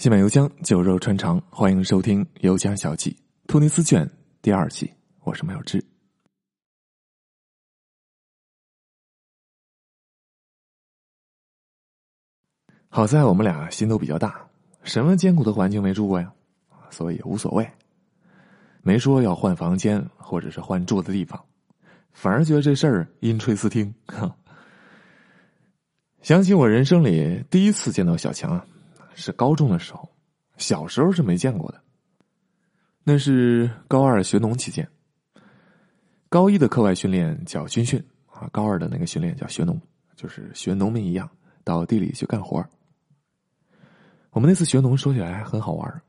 西满油江酒肉穿肠，欢迎收听《油江小记·突尼斯卷》第二季。我是麦有志。好在我们俩心都比较大，什么艰苦的环境没住过呀，所以无所谓，没说要换房间或者是换住的地方，反而觉得这事儿音吹似听。想起我人生里第一次见到小强啊，是高中的时候，小时候是没见过的。那是高二学农期间，高一的课外训练叫军训啊，高二的那个训练叫学农，就是学农民一样到地里去干活。我们那次学农说起来还很好玩，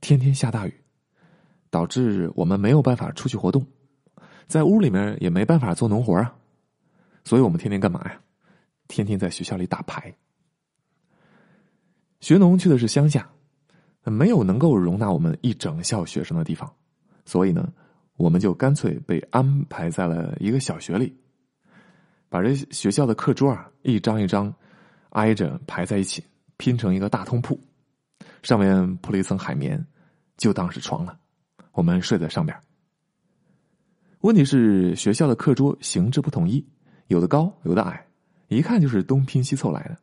天天下大雨，导致我们没有办法出去活动，在屋里面也没办法做农活啊，所以我们天天干嘛呀？天天在学校里打牌。学农去的是乡下，没有能够容纳我们一整校学生的地方，所以呢，我们就干脆被安排在了一个小学里，把这学校的课桌啊一张一张挨着排在一起，拼成一个大通铺，上面铺了一层海绵，就当是床了，我们睡在上边。问题是学校的课桌形制不统一，有的高，有的矮。一看就是东拼西凑来的，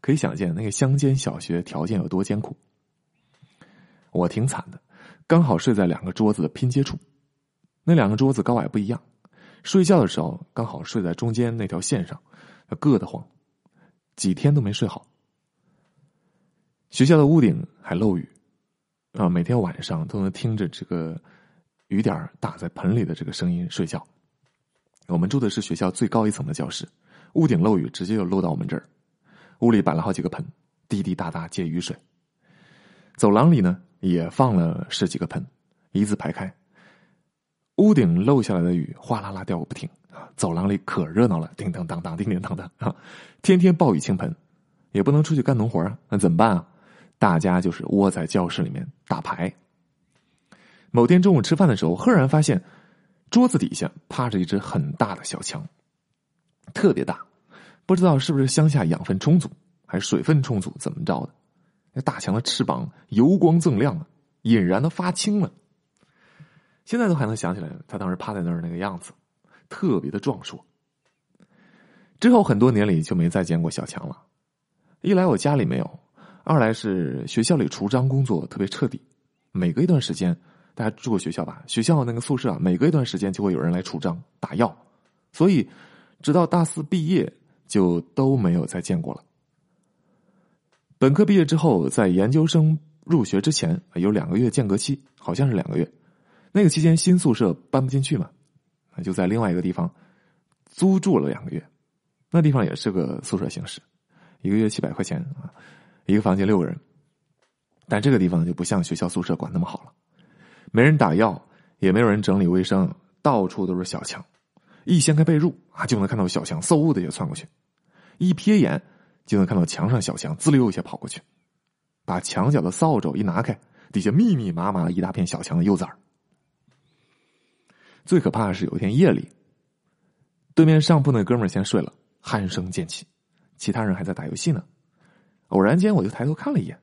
可以想见那个乡间小学条件有多艰苦。我挺惨的，刚好睡在两个桌子的拼接处，那两个桌子高矮不一样，睡觉的时候刚好睡在中间那条线上，硌得慌，几天都没睡好。学校的屋顶还漏雨，啊，每天晚上都能听着这个雨点打在盆里的这个声音睡觉。我们住的是学校最高一层的教室。屋顶漏雨，直接就漏到我们这儿。屋里摆了好几个盆，滴滴答答接雨水。走廊里呢，也放了十几个盆，一字排开。屋顶漏下来的雨哗啦啦掉个不停啊！走廊里可热闹了，叮当当当，叮叮当当啊！天天暴雨倾盆，也不能出去干农活啊，那怎么办啊？大家就是窝在教室里面打牌。某天中午吃饭的时候，赫然发现桌子底下趴着一只很大的小强。特别大，不知道是不是乡下养分充足，还是水分充足，怎么着的？那大强的翅膀油光锃亮，了，引燃的发青了。现在都还能想起来，他当时趴在那儿那个样子，特别的壮硕。之后很多年里就没再见过小强了。一来我家里没有，二来是学校里除蟑工作特别彻底，每隔一段时间，大家住过学校吧？学校那个宿舍啊，每隔一段时间就会有人来除蟑打药，所以。直到大四毕业，就都没有再见过了。本科毕业之后，在研究生入学之前有两个月间隔期，好像是两个月。那个期间新宿舍搬不进去嘛，就在另外一个地方租住了两个月。那地方也是个宿舍形式，一个月七百块钱啊，一个房间六个人。但这个地方就不像学校宿舍管那么好了，没人打药，也没有人整理卫生，到处都是小强。一掀开被褥啊，就能看到小强嗖的就窜过去，一瞥眼就能看到墙上小强滋溜一下跑过去，把墙角的扫帚一拿开，底下密密麻麻的一大片小强的幼崽儿。最可怕的是有一天夜里，对面上铺那哥们儿先睡了，鼾声渐起，其他人还在打游戏呢。偶然间我就抬头看了一眼，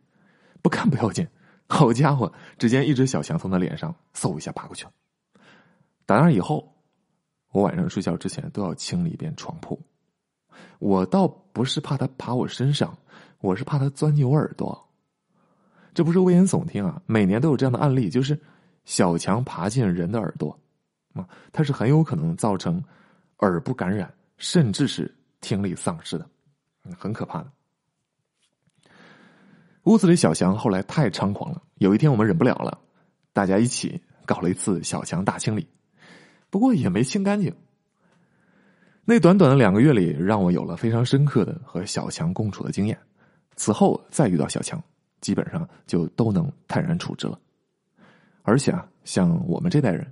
不看不要紧，好家伙，只见一只小强从他脸上嗖一下爬过去了。打那以后。我晚上睡觉之前都要清理一遍床铺，我倒不是怕它爬我身上，我是怕它钻进我耳朵。这不是危言耸听啊，每年都有这样的案例，就是小强爬进人的耳朵，啊，它是很有可能造成耳部感染，甚至是听力丧失的，很可怕的。屋子里小强后来太猖狂了，有一天我们忍不了了，大家一起搞了一次小强大清理。不过也没清干净。那短短的两个月里，让我有了非常深刻的和小强共处的经验。此后再遇到小强，基本上就都能泰然处之了。而且啊，像我们这代人，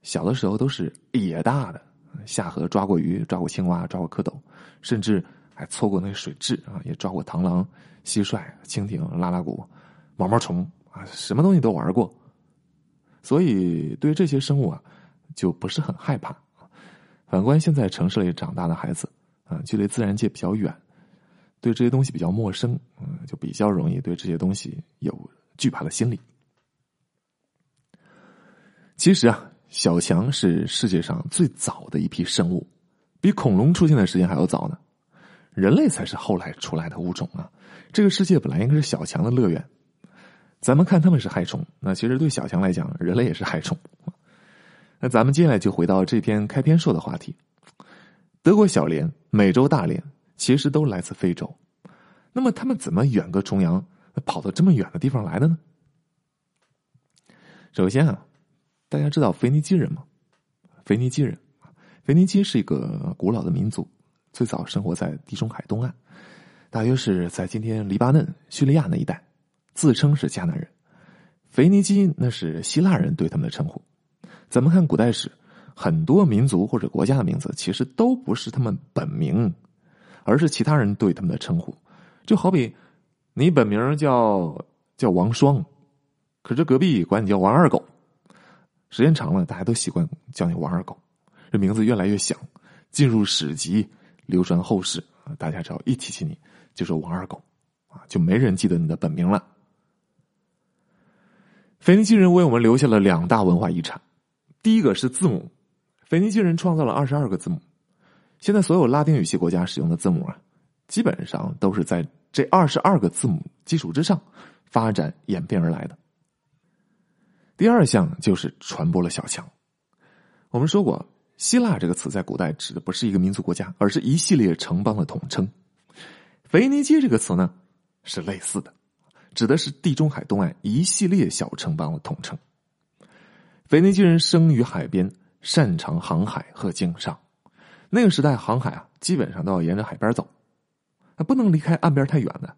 小的时候都是野大的，下河抓过鱼、抓过青蛙、抓过蝌蚪，甚至还搓过那水蛭啊，也抓过螳螂、蟋蟀、蜻蜓、拉拉鼓、毛毛虫啊，什么东西都玩过。所以对这些生物啊。就不是很害怕。反观现在城市里长大的孩子，啊，距离自然界比较远，对这些东西比较陌生，嗯，就比较容易对这些东西有惧怕的心理。其实啊，小强是世界上最早的一批生物，比恐龙出现的时间还要早呢。人类才是后来出来的物种啊！这个世界本来应该是小强的乐园。咱们看他们是害虫，那其实对小强来讲，人类也是害虫。那咱们接下来就回到这篇开篇说的话题：德国小蠊、美洲大蠊，其实都来自非洲。那么他们怎么远隔重洋，跑到这么远的地方来的呢？首先啊，大家知道腓尼基人吗？腓尼基人，腓尼基是一个古老的民族。最早生活在地中海东岸，大约是在今天黎巴嫩、叙利亚那一带，自称是迦南人。腓尼基那是希腊人对他们的称呼。咱们看古代史，很多民族或者国家的名字其实都不是他们本名，而是其他人对他们的称呼。就好比你本名叫叫王双，可是隔壁管你叫王二狗，时间长了，大家都习惯叫你王二狗，这名字越来越响，进入史籍。流传后世啊，大家只要一提起你，就说王二狗，啊，就没人记得你的本名了。腓尼基人为我们留下了两大文化遗产，第一个是字母，腓尼基人创造了二十二个字母，现在所有拉丁语系国家使用的字母啊，基本上都是在这二十二个字母基础之上发展演变而来的。第二项就是传播了小强，我们说过。希腊这个词在古代指的不是一个民族国家，而是一系列城邦的统称。腓尼基这个词呢是类似的，指的是地中海东岸一系列小城邦的统称。腓尼基人生于海边，擅长航海和经商。那个时代航海啊，基本上都要沿着海边走，不能离开岸边太远的，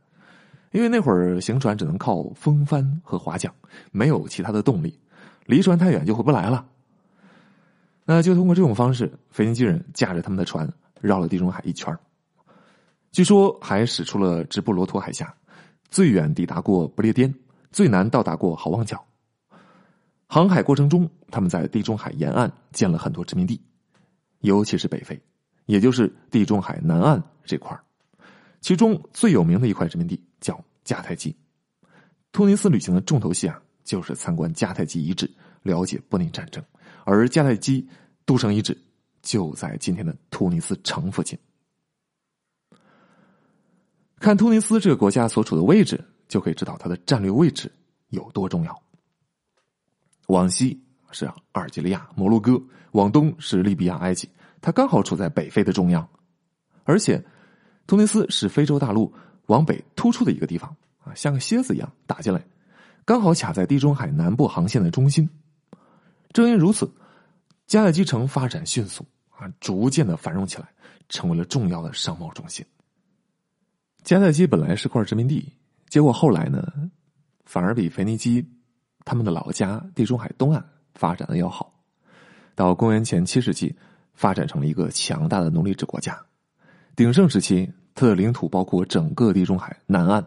因为那会儿行船只能靠风帆和划桨，没有其他的动力，离船太远就回不来了。那就通过这种方式，腓尼基人驾着他们的船绕了地中海一圈据说还驶出了直布罗陀海峡，最远抵达过不列颠，最南到达过好望角。航海过程中，他们在地中海沿岸建了很多殖民地，尤其是北非，也就是地中海南岸这块其中最有名的一块殖民地叫迦太基。突尼斯旅行的重头戏啊，就是参观迦太基遗址，了解布匿战争。而迦太基都城遗址就在今天的突尼斯城附近。看突尼斯这个国家所处的位置，就可以知道它的战略位置有多重要。往西是阿尔及利亚、摩洛哥，往东是利比亚、埃及，它刚好处在北非的中央。而且，突尼斯是非洲大陆往北突出的一个地方啊，像个蝎子一样打进来，刚好卡在地中海南部航线的中心。正因如此，迦太基城发展迅速啊，逐渐的繁荣起来，成为了重要的商贸中心。迦太基本来是块殖民地，结果后来呢，反而比腓尼基他们的老家地中海东岸发展的要好。到公元前七世纪，发展成了一个强大的奴隶制国家。鼎盛时期，它的领土包括整个地中海南岸，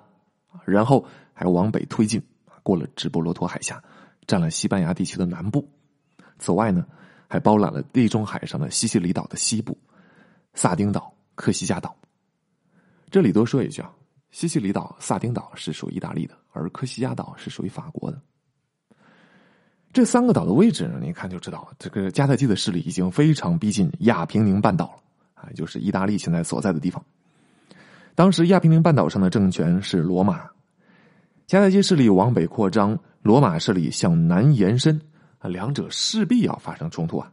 然后还往北推进，过了直布罗陀海峡，占了西班牙地区的南部。此外呢，还包揽了地中海上的西西里岛的西部、萨丁岛、科西嘉岛。这里多说一句啊，西西里岛、萨丁岛是属于意大利的，而科西嘉岛是属于法国的。这三个岛的位置呢，你看就知道，这个迦太基的势力已经非常逼近亚平宁半岛了啊，就是意大利现在所在的地方。当时亚平宁半岛上的政权是罗马，迦太基势力往北扩张，罗马势力向南延伸。啊，两者势必要发生冲突啊！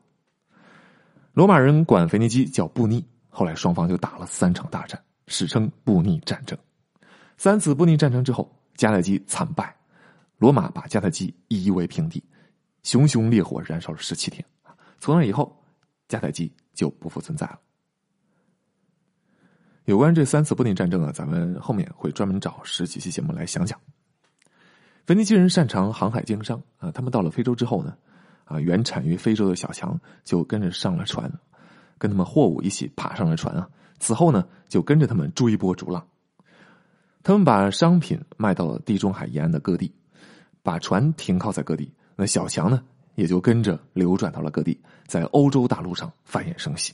罗马人管腓尼基叫布匿，后来双方就打了三场大战，史称布匿战争。三次布匿战争之后，迦太基惨败，罗马把迦太基夷为平地，熊熊烈火燃烧了十七天。从那以后，迦太基就不复存在了。有关这三次布匿战争啊，咱们后面会专门找十几期节目来讲讲。腓尼基人擅长航海经商啊，他们到了非洲之后呢，啊，原产于非洲的小强就跟着上了船，跟他们货物一起爬上了船啊。此后呢，就跟着他们追波逐浪，他们把商品卖到了地中海沿岸的各地，把船停靠在各地。那小强呢，也就跟着流转到了各地，在欧洲大陆上繁衍生息。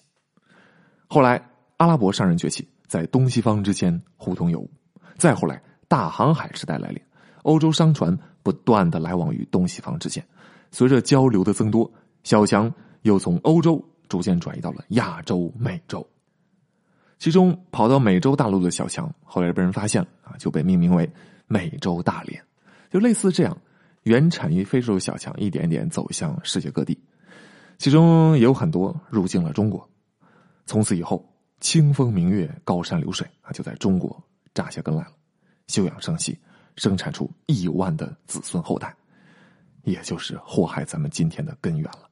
后来，阿拉伯商人崛起，在东西方之间互通有无。再后来，大航海时代来临，欧洲商船不断的来往于东西方之间。随着交流的增多，小强又从欧洲逐渐转移到了亚洲、美洲。其中跑到美洲大陆的小强，后来被人发现了啊，就被命名为美洲大蠊。就类似这样，原产于非洲的小强一点点走向世界各地，其中也有很多入境了中国。从此以后，清风明月、高山流水啊，就在中国扎下根来了，休养生息，生产出亿万的子孙后代。也就是祸害咱们今天的根源了。